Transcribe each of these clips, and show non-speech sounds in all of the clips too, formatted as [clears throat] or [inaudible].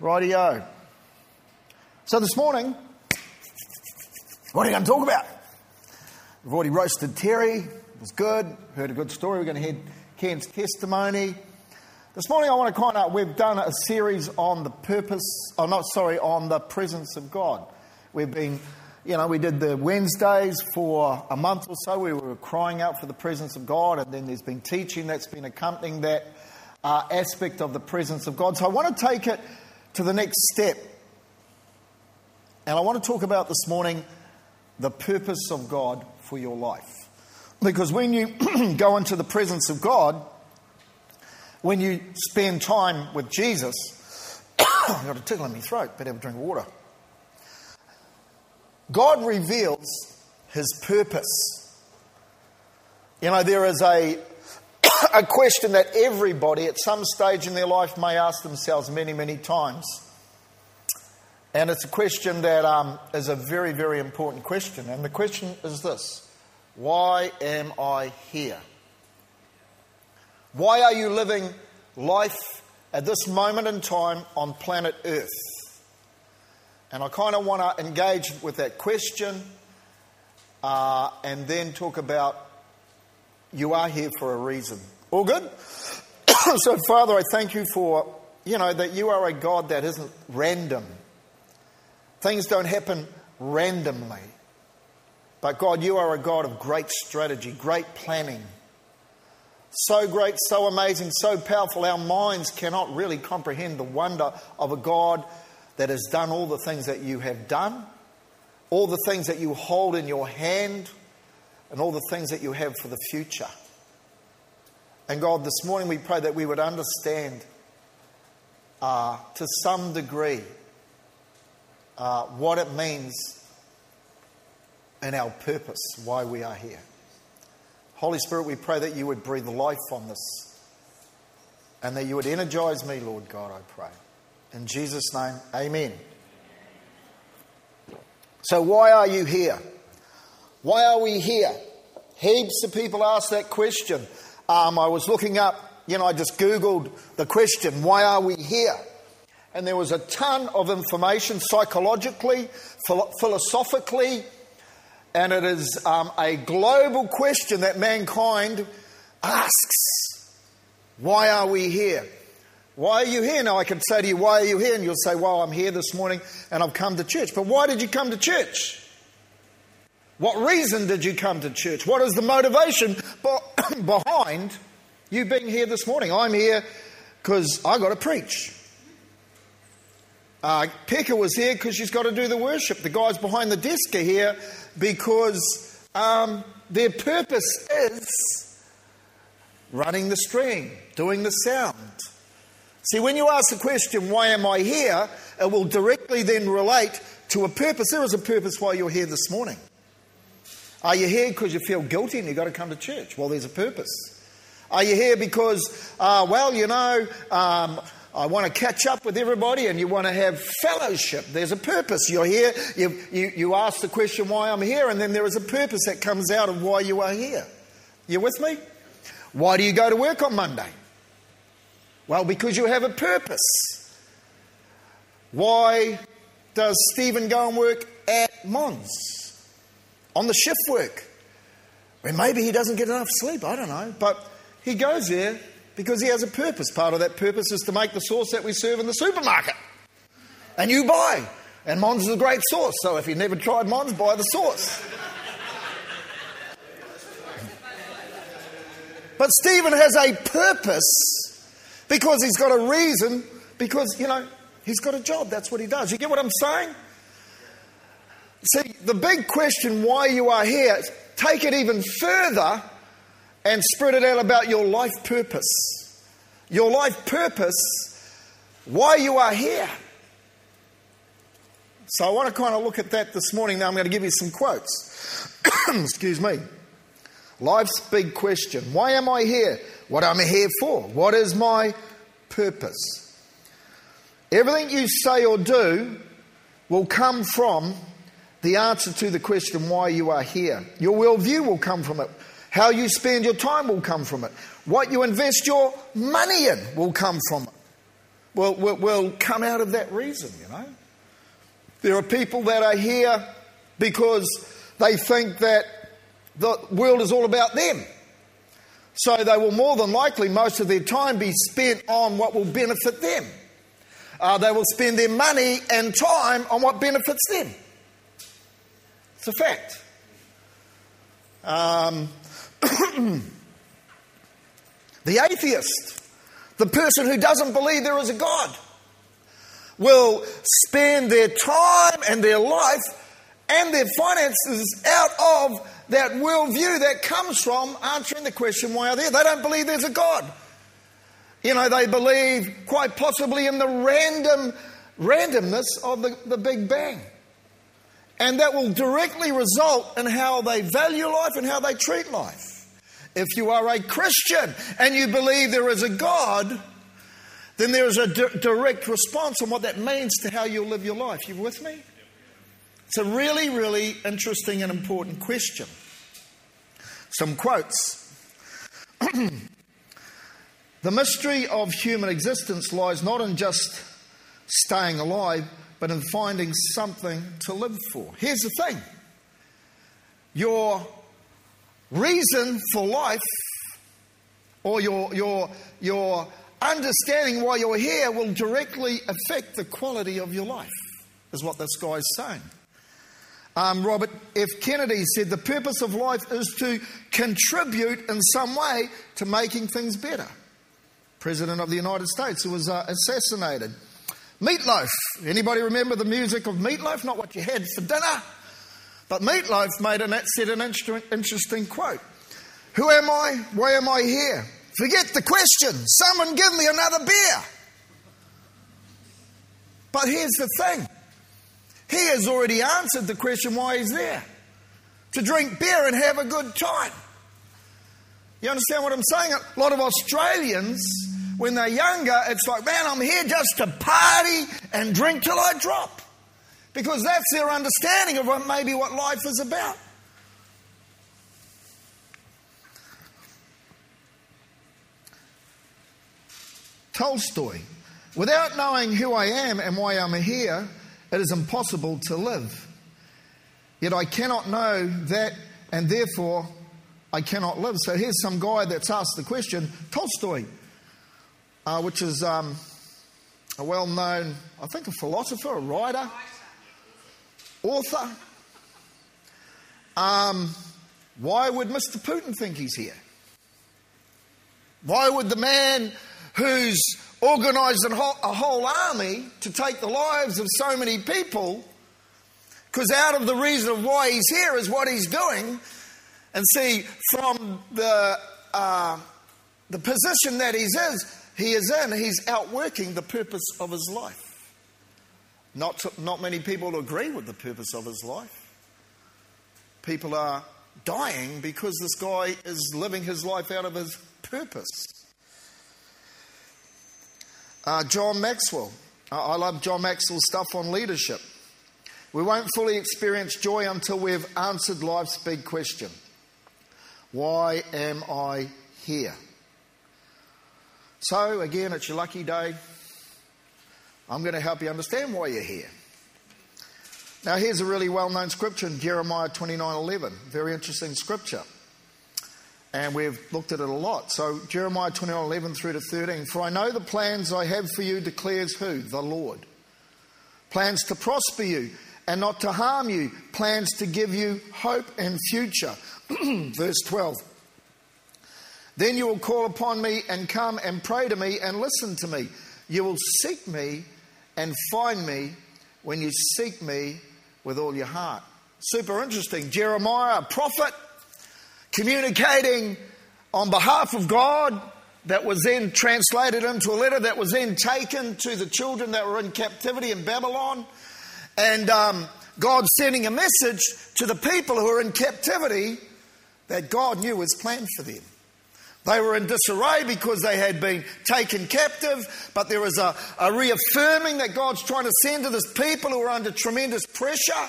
Rightio. So this morning, what are you going to talk about? We've already roasted Terry. It was good. Heard a good story. We're going to hear Ken's testimony. This morning, I want to kind of, we've done a series on the purpose, oh, not sorry, on the presence of God. We've been, you know, we did the Wednesdays for a month or so. We were crying out for the presence of God, and then there's been teaching that's been accompanying that uh, aspect of the presence of God. So I want to take it to the next step. And I want to talk about this morning the purpose of God for your life. Because when you [clears throat] go into the presence of God, when you spend time with Jesus, I've [coughs] got a tickle in my throat, better have a drink of water. God reveals his purpose. You know, there is a, [coughs] a question that everybody at some stage in their life may ask themselves many, many times. And it's a question that um, is a very, very important question. And the question is this Why am I here? Why are you living life at this moment in time on planet Earth? And I kind of want to engage with that question uh, and then talk about you are here for a reason. All good? [coughs] so, Father, I thank you for, you know, that you are a God that isn't random. Things don't happen randomly. But God, you are a God of great strategy, great planning. So great, so amazing, so powerful, our minds cannot really comprehend the wonder of a God that has done all the things that you have done, all the things that you hold in your hand, and all the things that you have for the future. And God, this morning we pray that we would understand uh, to some degree uh, what it means and our purpose, why we are here. Holy Spirit, we pray that you would breathe life on this and that you would energize me, Lord God, I pray. In Jesus' name, amen. So, why are you here? Why are we here? Heaps of people ask that question. Um, I was looking up, you know, I just Googled the question, why are we here? And there was a ton of information psychologically, philo- philosophically, and it is um, a global question that mankind asks Why are we here? Why are you here? Now, I could say to you, Why are you here? And you'll say, Well, I'm here this morning and I've come to church. But why did you come to church? What reason did you come to church? What is the motivation [coughs] behind you being here this morning? I'm here because I got to preach. Uh, Pekka was here because she's got to do the worship. The guys behind the desk are here because um, their purpose is running the string, doing the sound. See, when you ask the question, why am I here? It will directly then relate to a purpose. There is a purpose why you're here this morning. Are you here because you feel guilty and you've got to come to church? Well, there's a purpose. Are you here because, uh, well, you know, um, I want to catch up with everybody and you want to have fellowship. There's a purpose. You're here, you, you, you ask the question why I'm here, and then there is a purpose that comes out of why you are here. You with me? Why do you go to work on Monday? Well, because you have a purpose. Why does Stephen go and work at Mons? On the shift work? Well, maybe he doesn't get enough sleep, I don't know. But he goes there because he has a purpose. Part of that purpose is to make the sauce that we serve in the supermarket. And you buy. And Mons is a great sauce, so if you've never tried Mons, buy the sauce. but Stephen has a purpose because he's got a reason, because, you know, he's got a job. That's what he does. You get what I'm saying? See, the big question why you are here, take it even further and spread it out about your life purpose. Your life purpose, why you are here. So I want to kind of look at that this morning. Now I'm going to give you some quotes. [coughs] Excuse me. Life's big question. Why am I here? What am I here for? What is my purpose? Everything you say or do will come from the answer to the question why you are here. Your worldview will come from it. How you spend your time will come from it. What you invest your money in will come from it. will, will, will come out of that reason, you know. There are people that are here because they think that the world is all about them. So they will more than likely, most of their time, be spent on what will benefit them. Uh, they will spend their money and time on what benefits them. It's a fact. Um, [clears throat] the atheist, the person who doesn't believe there is a God, will spend their time and their life and their finances out of that worldview that comes from answering the question, why are there? They don't believe there's a God. You know, they believe quite possibly in the random randomness of the, the Big Bang. And that will directly result in how they value life and how they treat life. If you are a Christian and you believe there is a God, then there is a di- direct response on what that means to how you'll live your life. You with me? It's a really, really interesting and important question. Some quotes. [clears throat] the mystery of human existence lies not in just staying alive, but in finding something to live for. Here's the thing your reason for life or your, your, your understanding why you're here will directly affect the quality of your life, is what this guy's saying. Um, Robert F. Kennedy said the purpose of life is to contribute in some way to making things better. President of the United States, who was uh, assassinated. Meatloaf. Anybody remember the music of Meatloaf? Not what you had for dinner, but Meatloaf made an, said an interesting quote. Who am I? Why am I here? Forget the question. Someone give me another beer. But here's the thing. He has already answered the question why he's there. To drink beer and have a good time. You understand what I'm saying? A lot of Australians when they're younger, it's like, man, I'm here just to party and drink till I drop. Because that's their understanding of what maybe what life is about. Tolstoy. Without knowing who I am and why I'm here, it is impossible to live. Yet I cannot know that, and therefore I cannot live. So here's some guy that's asked the question Tolstoy, uh, which is um, a well known, I think, a philosopher, a writer, author. Um, why would Mr. Putin think he's here? Why would the man who's organised a whole, army to take the lives of so many people, because out of the reason of why he's here is what he's doing, and see, from the, uh, the position that he's in, he is in, he's outworking the purpose of his life. Not, to, not many people agree with the purpose of his life. People are dying because this guy is living his life out of his purpose. Uh, John Maxwell. I love John Maxwell's stuff on leadership. We won't fully experience joy until we've answered life's big question Why am I here? So, again, it's your lucky day. I'm going to help you understand why you're here. Now, here's a really well known scripture in Jeremiah 29 11. Very interesting scripture. And we've looked at it a lot. So, Jeremiah 29 11 through to 13. For I know the plans I have for you, declares who? The Lord. Plans to prosper you and not to harm you, plans to give you hope and future. [clears throat] Verse 12. Then you will call upon me and come and pray to me and listen to me. You will seek me and find me when you seek me with all your heart. Super interesting. Jeremiah, a prophet, communicating on behalf of God, that was then translated into a letter that was then taken to the children that were in captivity in Babylon. And um, God sending a message to the people who are in captivity that God knew was planned for them. They were in disarray because they had been taken captive, but there was a, a reaffirming that God's trying to send to this people who are under tremendous pressure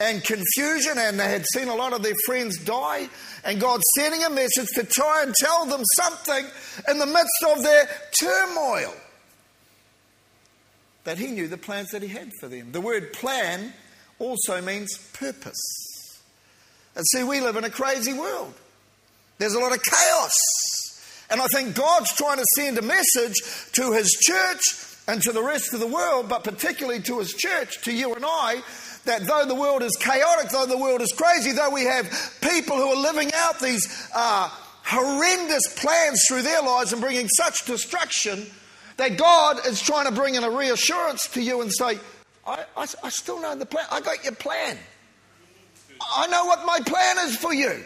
and confusion, and they had seen a lot of their friends die. And God's sending a message to try and tell them something in the midst of their turmoil. that he knew the plans that he had for them. The word plan also means purpose. And see, we live in a crazy world. There's a lot of chaos. And I think God's trying to send a message to his church and to the rest of the world, but particularly to his church, to you and I, that though the world is chaotic, though the world is crazy, though we have people who are living out these uh, horrendous plans through their lives and bringing such destruction, that God is trying to bring in a reassurance to you and say, I, I, I still know the plan. I got your plan. I know what my plan is for you.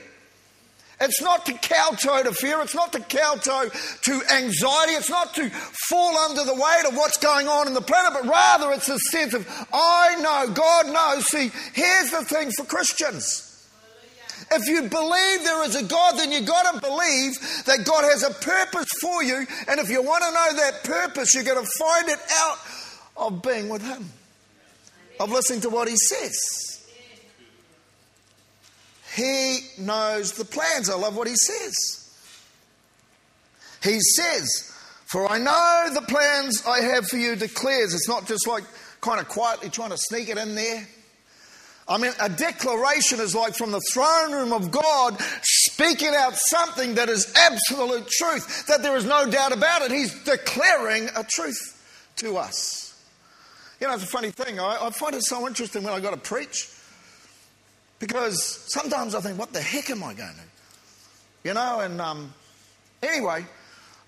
It's not to kowtow to fear. It's not to kowtow to anxiety. It's not to fall under the weight of what's going on in the planet, but rather it's a sense of, I know, God knows. See, here's the thing for Christians. If you believe there is a God, then you've got to believe that God has a purpose for you. And if you want to know that purpose, you're going to find it out of being with Him, of listening to what He says. He knows the plans. I love what he says. He says, For I know the plans I have for you declares. It's not just like kind of quietly trying to sneak it in there. I mean, a declaration is like from the throne room of God speaking out something that is absolute truth, that there is no doubt about it. He's declaring a truth to us. You know, it's a funny thing. I, I find it so interesting when I got to preach. Because sometimes I think, what the heck am I going to? You know, and um, anyway,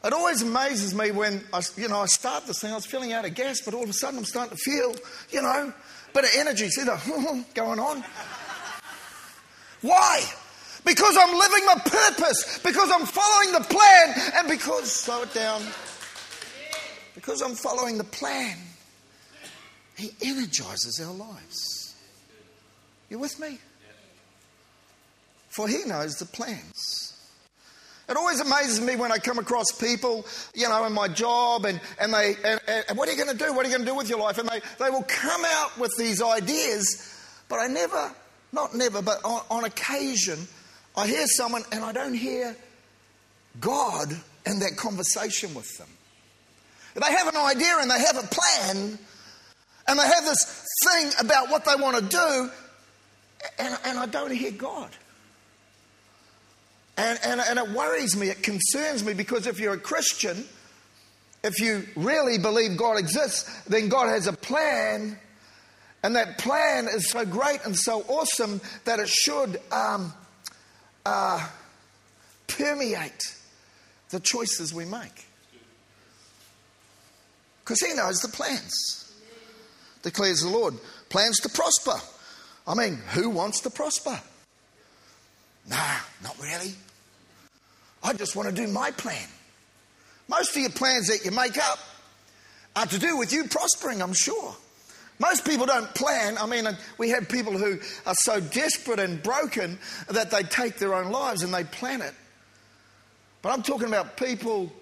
it always amazes me when I, you know, I start this thing, I was feeling out of gas, but all of a sudden I'm starting to feel, you know, a bit of energy, see the [laughs] going on. Why? Because I'm living my purpose, because I'm following the plan, and because, slow it down, because I'm following the plan, He energizes our lives. You with me? For he knows the plans. It always amazes me when I come across people, you know, in my job, and, and they, and, and what are you going to do? What are you going to do with your life? And they, they will come out with these ideas, but I never, not never, but on, on occasion, I hear someone and I don't hear God in that conversation with them. They have an idea and they have a plan, and they have this thing about what they want to do, and, and I don't hear God. And, and, and it worries me, it concerns me, because if you're a Christian, if you really believe God exists, then God has a plan, and that plan is so great and so awesome that it should um, uh, permeate the choices we make. Because He knows the plans, declares the Lord. Plans to prosper. I mean, who wants to prosper? Nah, not really. I just want to do my plan. Most of your plans that you make up are to do with you prospering, I'm sure. Most people don't plan. I mean, we have people who are so desperate and broken that they take their own lives and they plan it. But I'm talking about people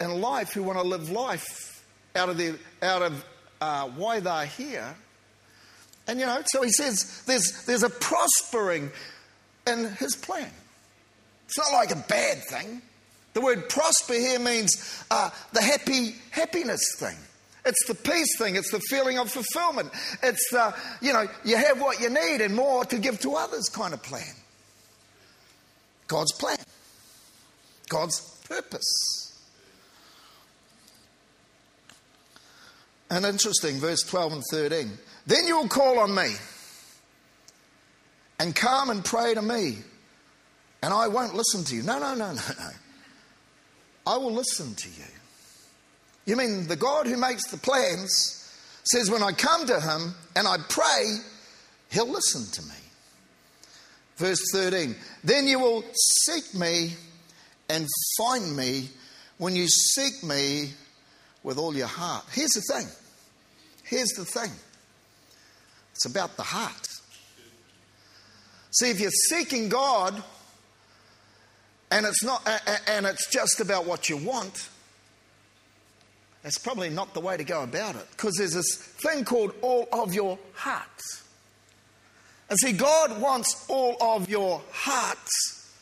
in life who want to live life out of, their, out of uh, why they're here. And you know, so he says there's, there's a prospering in his plan. It's not like a bad thing. The word prosper here means uh, the happy happiness thing. It's the peace thing. It's the feeling of fulfillment. It's the, you know, you have what you need and more to give to others kind of plan. God's plan. God's purpose. And interesting, verse 12 and 13. Then you will call on me and come and pray to me, and I won't listen to you. No, no, no, no, no. I will listen to you. You mean the God who makes the plans says, when I come to him and I pray, he'll listen to me. Verse 13 Then you will seek me and find me when you seek me with all your heart. Here's the thing. Here's the thing. It's about the heart. See, if you're seeking God and it's not and it's just about what you want, that's probably not the way to go about it. Because there's this thing called all of your hearts. And see, God wants all of your hearts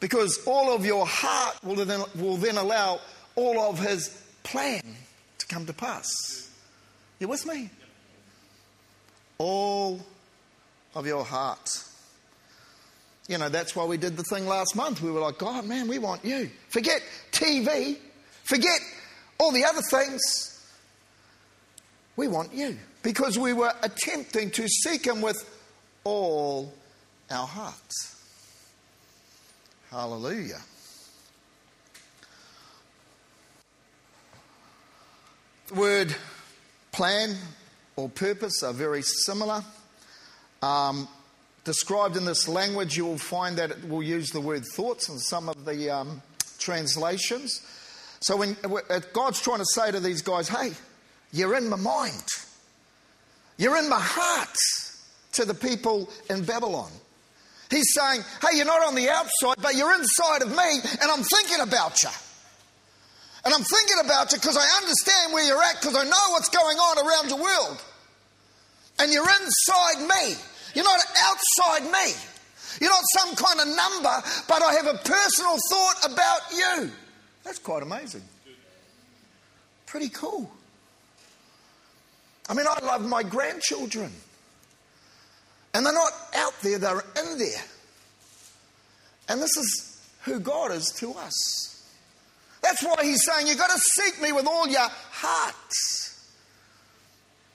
because all of your heart will then, will then allow all of His plan to come to pass. You with me? All of your heart. You know, that's why we did the thing last month. We were like, God, man, we want you. Forget TV, forget all the other things. We want you. Because we were attempting to seek Him with all our hearts. Hallelujah. The word plan or purpose are very similar. Um, described in this language, you will find that it will use the word thoughts in some of the um, translations. So when uh, God's trying to say to these guys, hey, you're in my mind, you're in my heart to the people in Babylon. He's saying, hey, you're not on the outside, but you're inside of me, and I'm thinking about you. And I'm thinking about you because I understand where you're at, because I know what's going on around the world. And you're inside me. You're not outside me. You're not some kind of number, but I have a personal thought about you. That's quite amazing. Pretty cool. I mean, I love my grandchildren. And they're not out there, they're in there. And this is who God is to us. That's why he's saying you've got to seek me with all your heart.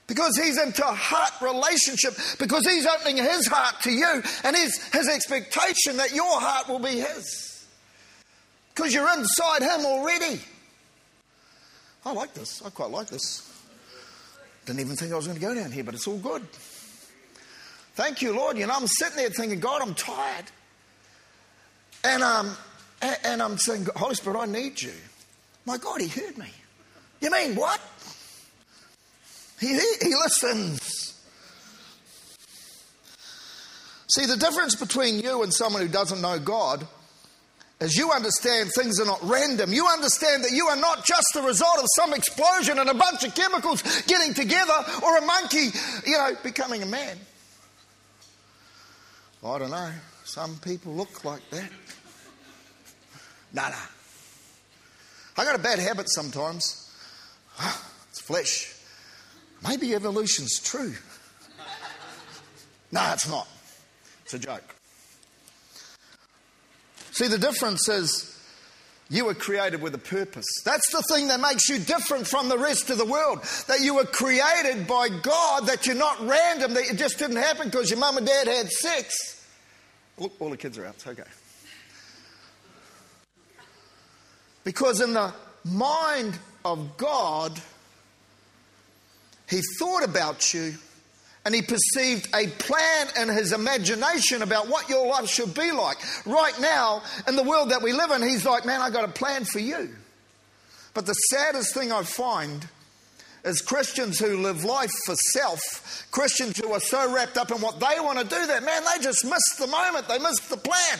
Because he's into a heart relationship, because he's opening his heart to you, and his, his expectation that your heart will be his. Because you're inside him already. I like this. I quite like this. Didn't even think I was going to go down here, but it's all good. Thank you, Lord. You know, I'm sitting there thinking, God, I'm tired. And, um, and I'm saying, Holy Spirit, I need you. My God, He heard me. You mean what? He, he, listens. See, the difference between you and someone who doesn't know God is you understand things are not random. You understand that you are not just the result of some explosion and a bunch of chemicals getting together or a monkey, you know, becoming a man. I don't know. Some people look like that. [laughs] Nah. I got a bad habit sometimes. [sighs] It's flesh. Maybe evolution's true. no, it's not. It's a joke. See, the difference is you were created with a purpose. That's the thing that makes you different from the rest of the world. That you were created by God, that you're not random, that it just didn't happen because your mum and dad had sex. Look, all the kids are out, it's okay. Because in the mind of God, He thought about you and He perceived a plan in His imagination about what your life should be like. Right now, in the world that we live in, He's like, man, I got a plan for you. But the saddest thing I find is Christians who live life for self, Christians who are so wrapped up in what they want to do that, man, they just miss the moment, they miss the plan.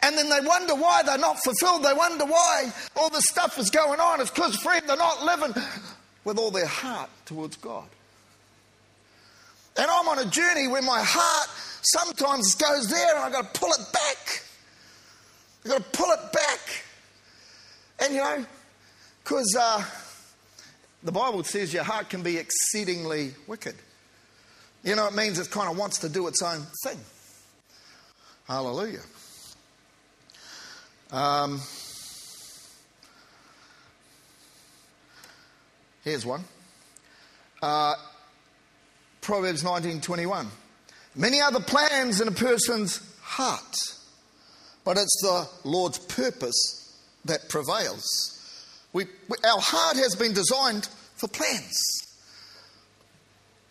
And then they wonder why they're not fulfilled. They wonder why all this stuff is going on. It's because, friend, they're not living with all their heart towards God. And I'm on a journey where my heart sometimes goes there and I've got to pull it back. I've got to pull it back. And you know, because uh, the Bible says your heart can be exceedingly wicked. You know, it means it kind of wants to do its own thing. Hallelujah. Um, here's one. Uh, Proverbs 19:21. Many are the plans in a person's heart, but it's the Lord's purpose that prevails. We, we, our heart has been designed for plans.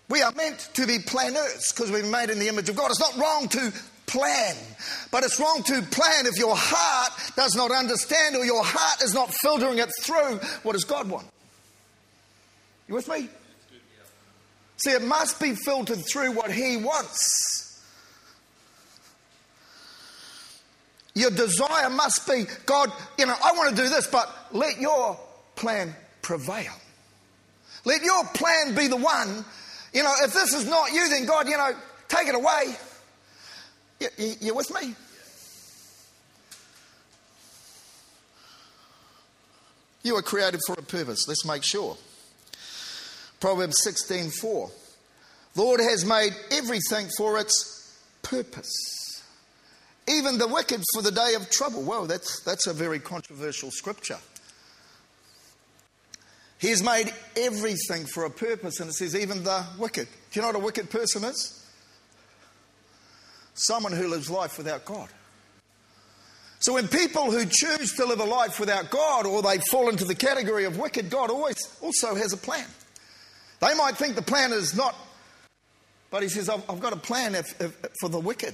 We are meant to be planners because we've been made in the image of God. It's not wrong to plan. But it's wrong to plan if your heart does not understand or your heart is not filtering it through what does God want. You with me? See, it must be filtered through what He wants. Your desire must be, God, you know, I want to do this, but let your plan prevail. Let your plan be the one. You know, if this is not you, then God, you know, take it away. You, you, you with me? You are created for a purpose. Let's make sure. Proverbs 16:4. Lord has made everything for its purpose. Even the wicked for the day of trouble. Whoa, that's, that's a very controversial scripture. He has made everything for a purpose, and it says, even the wicked. Do you know what a wicked person is? Someone who lives life without God. So when people who choose to live a life without God or they fall into the category of wicked, God always also has a plan. They might think the plan is not, but He says, I've, I've got a plan if, if, for the wicked.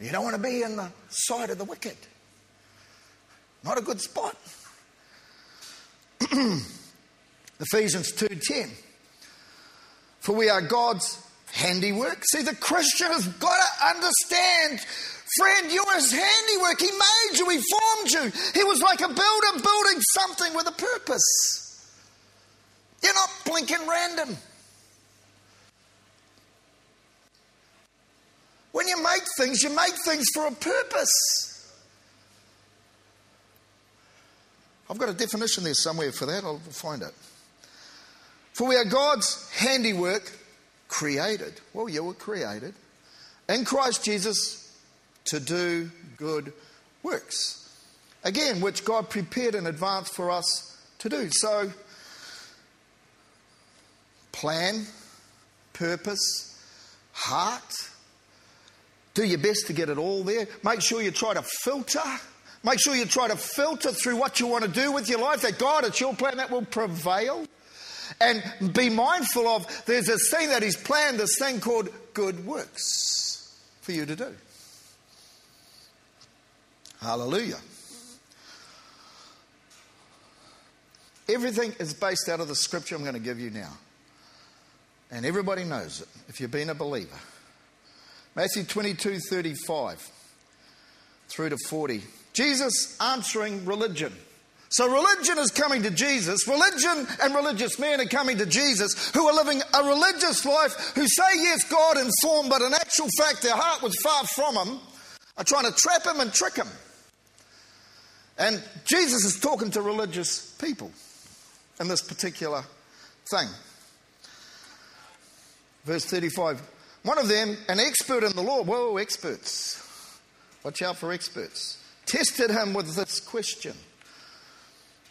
You don't want to be in the side of the wicked. Not a good spot. [clears throat] Ephesians 2:10. For we are God's handiwork. See, the Christian has got to understand, friend, you're his handiwork. He made you, he formed you. He was like a builder building something with a purpose. You're not blinking random. When you make things, you make things for a purpose. I've got a definition there somewhere for that. I'll find it. For we are God's handiwork, created. Well, you were created in Christ Jesus to do good works. Again, which God prepared in advance for us to do. So, plan, purpose, heart. Do your best to get it all there. Make sure you try to filter Make sure you try to filter through what you want to do with your life, that God, it's your plan that will prevail. And be mindful of there's this thing that He's planned, this thing called good works for you to do. Hallelujah. Everything is based out of the scripture I'm going to give you now. And everybody knows it if you've been a believer. Matthew 22 35 through to 40. Jesus answering religion. So religion is coming to Jesus. Religion and religious men are coming to Jesus who are living a religious life, who say, yes, God in form, but in actual fact their heart was far from him, are trying to trap him and trick him. And Jesus is talking to religious people in this particular thing. Verse 35 One of them, an expert in the law, whoa, experts. Watch out for experts tested him with this question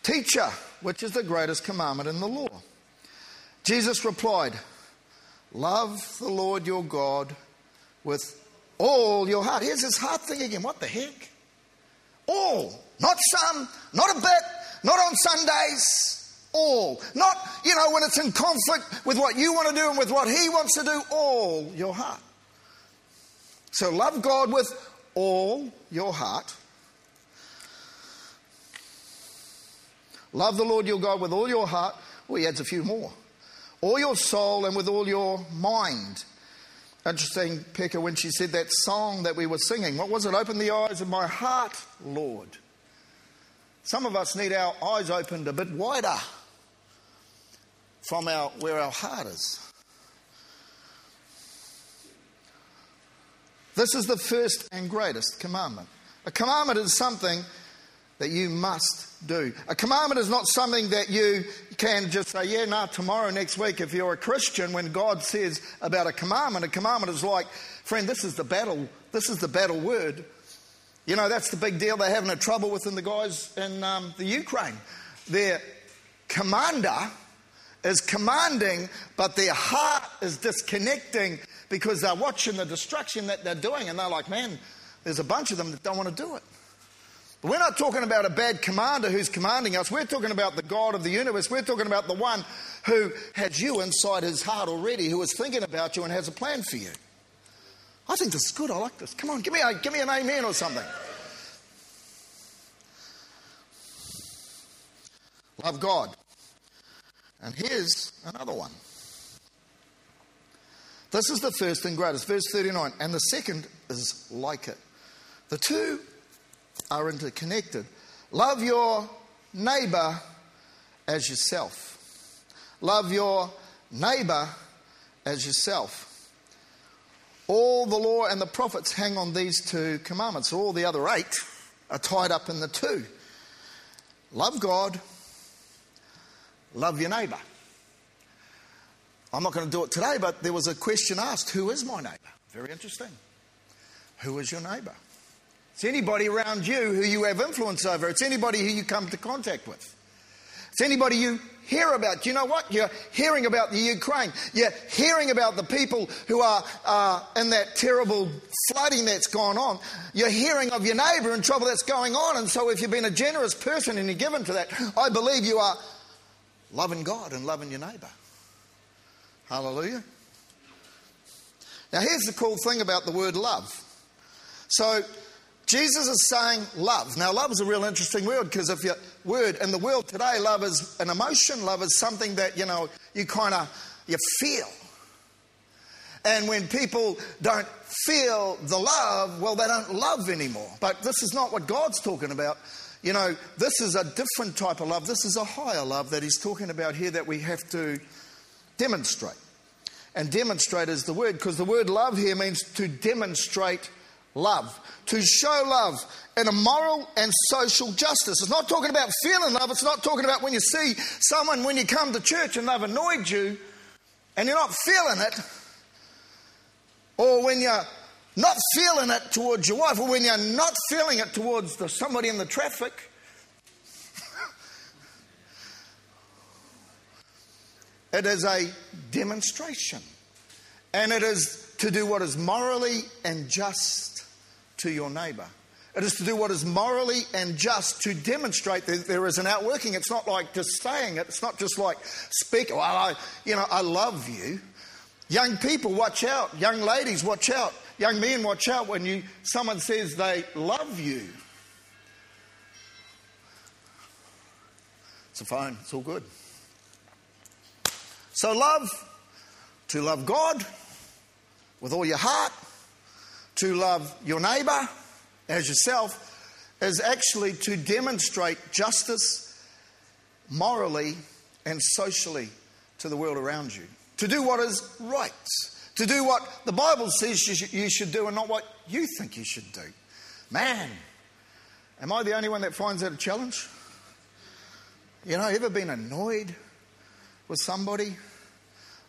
Teacher, which is the greatest commandment in the law? Jesus replied, Love the Lord your God with all your heart. Here's this heart thing again. What the heck? All. Not some, not a bit, not on Sundays. All. Not, you know, when it's in conflict with what you want to do and with what He wants to do. All your heart. So love God with all your heart. Love the Lord your God with all your heart. Well, he adds a few more. All your soul and with all your mind. Interesting, Pekka, when she said that song that we were singing. What was it? Open the eyes of my heart, Lord. Some of us need our eyes opened a bit wider from our, where our heart is. This is the first and greatest commandment. A commandment is something that you must do. A commandment is not something that you can just say, yeah, no, tomorrow, next week. If you're a Christian, when God says about a commandment, a commandment is like, friend, this is the battle, this is the battle word. You know, that's the big deal they're having a trouble with in the guys in um, the Ukraine. Their commander is commanding, but their heart is disconnecting because they're watching the destruction that they're doing, and they're like, man, there's a bunch of them that don't want to do it. But we're not talking about a bad commander who's commanding us. We're talking about the God of the universe. We're talking about the one who has you inside his heart already, who is thinking about you and has a plan for you. I think this is good. I like this. Come on, give me, a, give me an amen or something. Love God. And here's another one. This is the first and greatest, verse 39, and the second is like it. The two are interconnected. Love your neighbor as yourself. Love your neighbor as yourself. All the law and the prophets hang on these two commandments. All the other eight are tied up in the two. Love God love your neighbour. I'm not going to do it today, but there was a question asked Who is my neighbour? Very interesting. Who is your neighbour? It's anybody around you who you have influence over, it's anybody who you come into contact with. It's anybody you hear about. You know what? You're hearing about the Ukraine. You're hearing about the people who are uh, in that terrible flooding that's gone on. You're hearing of your neighbour and trouble that's going on. And so, if you've been a generous person and you're given to that, I believe you are loving God and loving your neighbour. Hallelujah. Now, here's the cool thing about the word love. So, Jesus is saying love. Now, love is a real interesting word because if your word in the world today, love is an emotion. Love is something that you know you kind of you feel. And when people don't feel the love, well, they don't love anymore. But this is not what God's talking about. You know, this is a different type of love. This is a higher love that He's talking about here that we have to demonstrate. And demonstrate is the word, because the word love here means to demonstrate love, to show love in a moral and social justice. It's not talking about feeling love, it's not talking about when you see someone when you come to church and they've annoyed you and you're not feeling it, or when you're not feeling it towards your wife, or when you're not feeling it towards the, somebody in the traffic. [laughs] It is a demonstration. And it is to do what is morally and just to your neighbour. It is to do what is morally and just to demonstrate that there is an outworking. It's not like just saying it. It's not just like speak. Well, I, you know, I love you. Young people, watch out. Young ladies, watch out. Young men, watch out when you someone says they love you. It's a phone. It's all good. So, love, to love God with all your heart, to love your neighbour as yourself, is actually to demonstrate justice morally and socially to the world around you. To do what is right. To do what the Bible says you should do and not what you think you should do. Man, am I the only one that finds that a challenge? You know, ever been annoyed with somebody?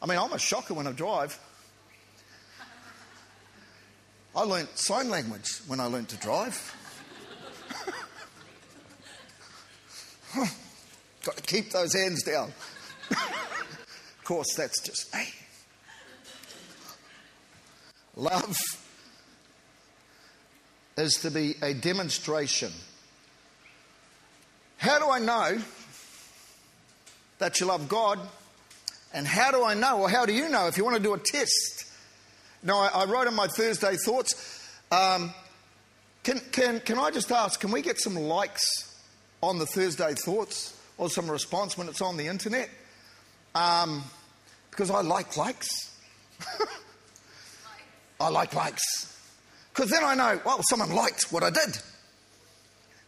I mean, I'm a shocker when I drive. I learnt sign language when I learnt to drive. [laughs] Got to keep those hands down. [laughs] of course, that's just me. Love is to be a demonstration. How do I know that you love God? And how do I know? Or how do you know if you want to do a test? Now, I, I wrote in my Thursday thoughts. Um, can, can, can I just ask, can we get some likes on the Thursday thoughts or some response when it's on the internet? Um, because I like likes. [laughs] I like likes. Because then I know, well, someone liked what I did.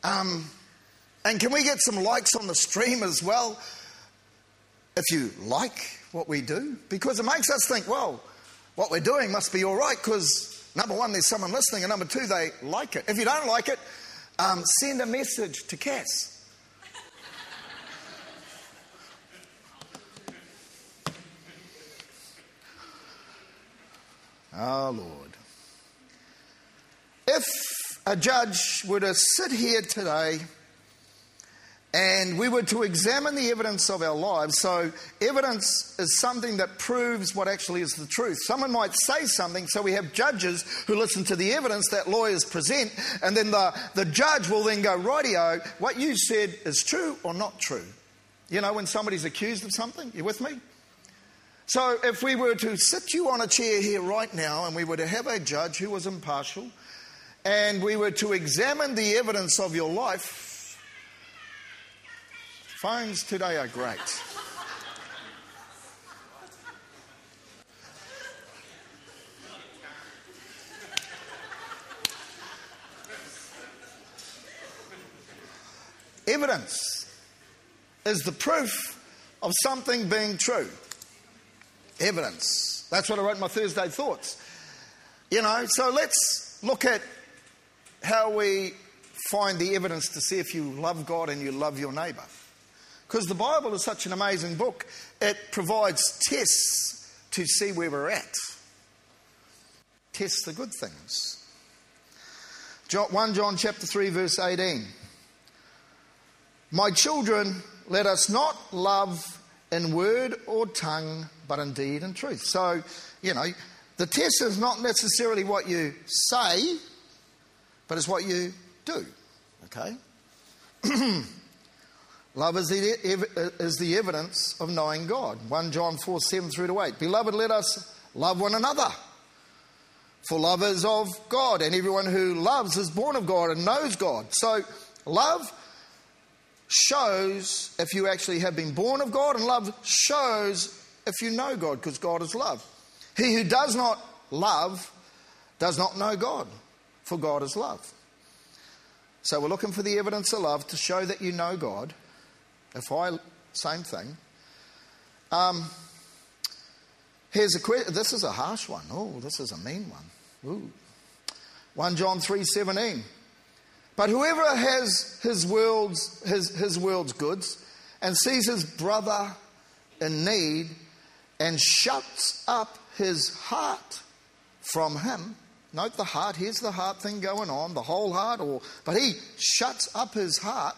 Um, and can we get some likes on the stream as well? if you like what we do, because it makes us think, well, what we're doing must be all right, because number one, there's someone listening, and number two, they like it. If you don't like it, um, send a message to Cass. Our oh, Lord. If a judge were to sit here today and we were to examine the evidence of our lives. So, evidence is something that proves what actually is the truth. Someone might say something, so we have judges who listen to the evidence that lawyers present, and then the, the judge will then go, Rightio, what you said is true or not true. You know, when somebody's accused of something, you with me? So, if we were to sit you on a chair here right now and we were to have a judge who was impartial, and we were to examine the evidence of your life, Phones today are great. Evidence is the proof of something being true. Evidence. That's what I wrote in my Thursday thoughts. You know, so let's look at how we find the evidence to see if you love God and you love your neighbour. Because the Bible is such an amazing book, it provides tests to see where we're at. Test the good things. 1 John chapter 3 verse 18. My children, let us not love in word or tongue, but in deed and truth. So, you know, the test is not necessarily what you say, but it's what you do. Okay? [clears throat] Love is the, uh, is the evidence of knowing God. 1 John 4 7 through to 8. Beloved, let us love one another. For love is of God, and everyone who loves is born of God and knows God. So, love shows if you actually have been born of God, and love shows if you know God, because God is love. He who does not love does not know God, for God is love. So we're looking for the evidence of love to show that you know God. If I, same thing. Um, here's a question. This is a harsh one. Oh, this is a mean one. Ooh. 1 John 3:17. But whoever has his world's, his, his world's goods and sees his brother in need and shuts up his heart from him. Note the heart, here's the heart thing going on, the whole heart, or but he shuts up his heart.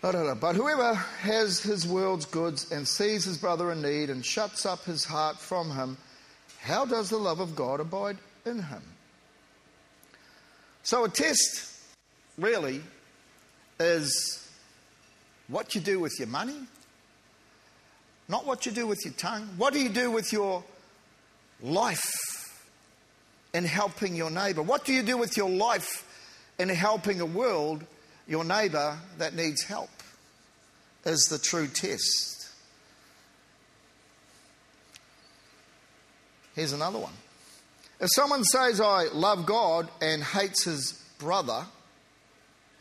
But whoever has his world's goods and sees his brother in need and shuts up his heart from him, how does the love of God abide in him? So, a test really is what you do with your money, not what you do with your tongue. What do you do with your life in helping your neighbor? What do you do with your life in helping a world, your neighbor, that needs help? Is the true test. Here's another one. If someone says, I love God and hates his brother,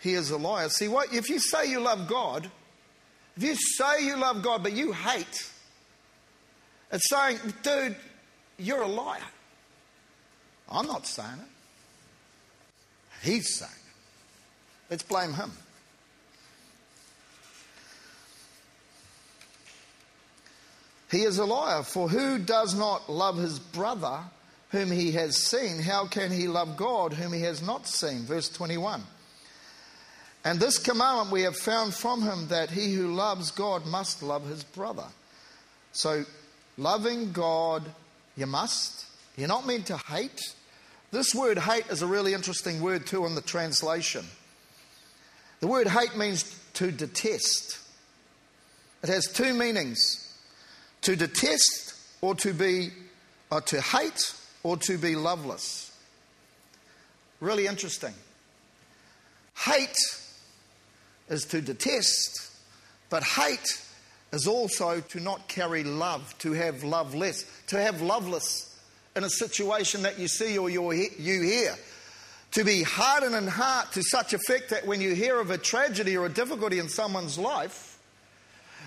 he is a liar. See, what if you say you love God, if you say you love God but you hate, it's saying, dude, you're a liar. I'm not saying it. He's saying it. Let's blame him. He is a liar, for who does not love his brother whom he has seen? How can he love God whom he has not seen? Verse 21. And this commandment we have found from him that he who loves God must love his brother. So, loving God, you must. You're not meant to hate. This word hate is a really interesting word, too, in the translation. The word hate means to detest, it has two meanings to detest or to be, or to hate or to be loveless. Really interesting. Hate is to detest, but hate is also to not carry love, to have love less, to have loveless in a situation that you see or you hear. To be hardened in heart to such effect that when you hear of a tragedy or a difficulty in someone's life,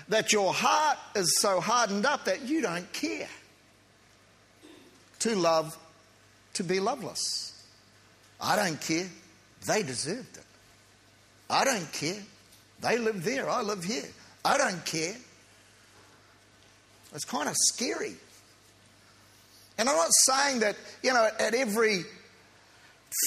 that your heart is so hardened up that you don't care. To love, to be loveless. I don't care. They deserved it. I don't care. They live there, I live here. I don't care. It's kind of scary. And I'm not saying that, you know, at every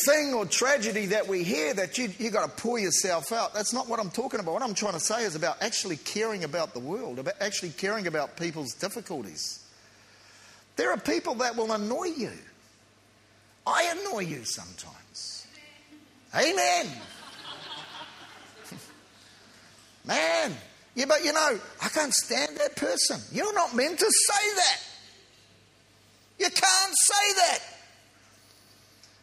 thing or tragedy that we hear that you, you got to pull yourself out. That's not what I'm talking about. What I'm trying to say is about actually caring about the world, about actually caring about people's difficulties. There are people that will annoy you. I annoy you sometimes. Amen. [laughs] Man, yeah, but you know, I can't stand that person. You're not meant to say that. You can't say that.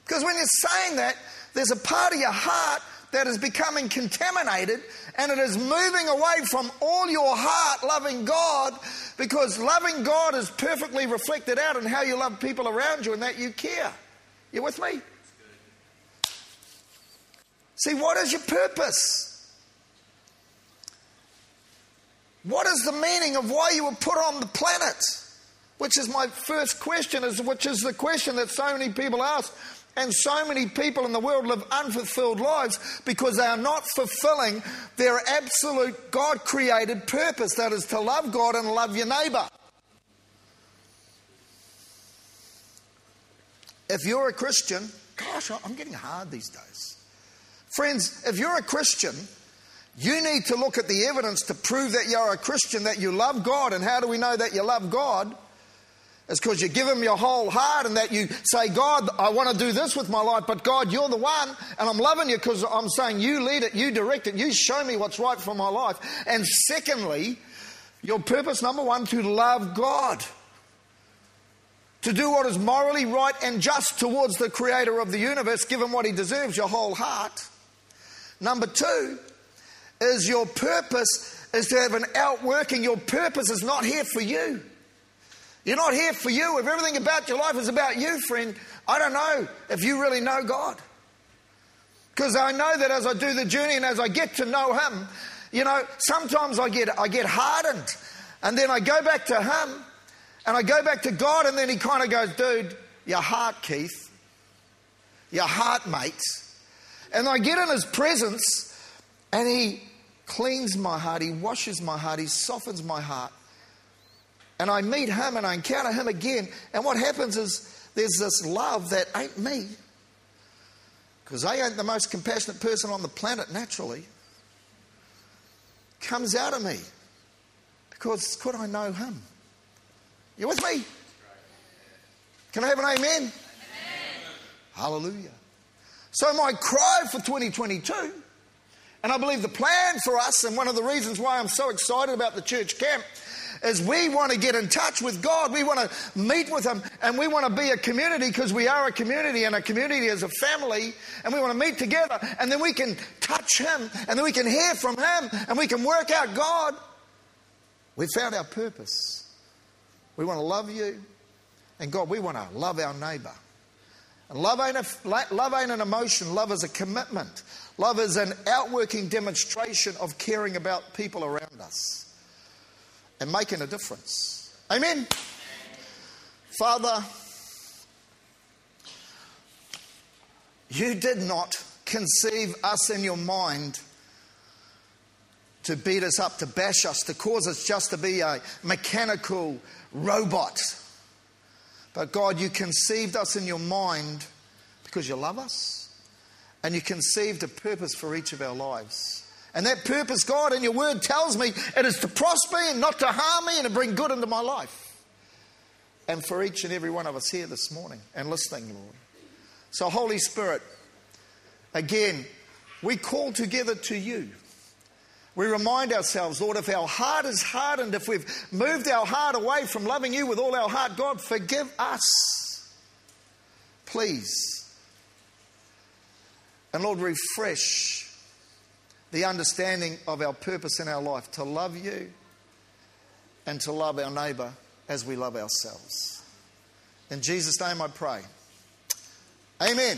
Because when you're saying that, there's a part of your heart that is becoming contaminated and it is moving away from all your heart loving God because loving God is perfectly reflected out in how you love people around you and that you care. You with me? See, what is your purpose? What is the meaning of why you were put on the planet? Which is my first question, is which is the question that so many people ask. And so many people in the world live unfulfilled lives because they are not fulfilling their absolute God created purpose that is to love God and love your neighbor. If you're a Christian, gosh, I'm getting hard these days. Friends, if you're a Christian, you need to look at the evidence to prove that you're a Christian, that you love God. And how do we know that you love God? It's because you give Him your whole heart and that you say, God, I want to do this with my life, but God, you're the one, and I'm loving you because I'm saying you lead it, you direct it, you show me what's right for my life. And secondly, your purpose, number one, to love God to do what is morally right and just towards the creator of the universe, give what he deserves, your whole heart. Number two is your purpose is to have an outworking. Your purpose is not here for you. You're not here for you. If everything about your life is about you, friend, I don't know if you really know God. Because I know that as I do the journey and as I get to know Him, you know, sometimes I get, I get hardened. And then I go back to Him and I go back to God, and then he kind of goes, dude, your heart, Keith. Your heart, mate. And I get in his presence, and he cleans my heart, he washes my heart, he softens my heart. And I meet him and I encounter him again. And what happens is there's this love that ain't me. Because I ain't the most compassionate person on the planet naturally. Comes out of me. Because could I know him? You with me? Can I have an amen? amen? Hallelujah. So, my cry for 2022, and I believe the plan for us, and one of the reasons why I'm so excited about the church camp, is we want to get in touch with God. We want to meet with Him, and we want to be a community because we are a community, and a community is a family, and we want to meet together, and then we can touch Him, and then we can hear from Him, and we can work out God. We found our purpose. We want to love you. And God, we want to love our neighbor. And love ain't, a, love ain't an emotion, love is a commitment. Love is an outworking demonstration of caring about people around us and making a difference. Amen. Father, you did not conceive us in your mind to beat us up, to bash us, to cause us just to be a mechanical robot. But God, you conceived us in your mind because you love us. And you conceived a purpose for each of our lives. And that purpose, God, in your word tells me it is to prosper and not to harm me and to bring good into my life. And for each and every one of us here this morning and listening, Lord. So, Holy Spirit, again, we call together to you we remind ourselves, Lord, if our heart is hardened, if we've moved our heart away from loving you with all our heart, God, forgive us. Please. And Lord, refresh the understanding of our purpose in our life to love you and to love our neighbour as we love ourselves. In Jesus' name I pray. Amen.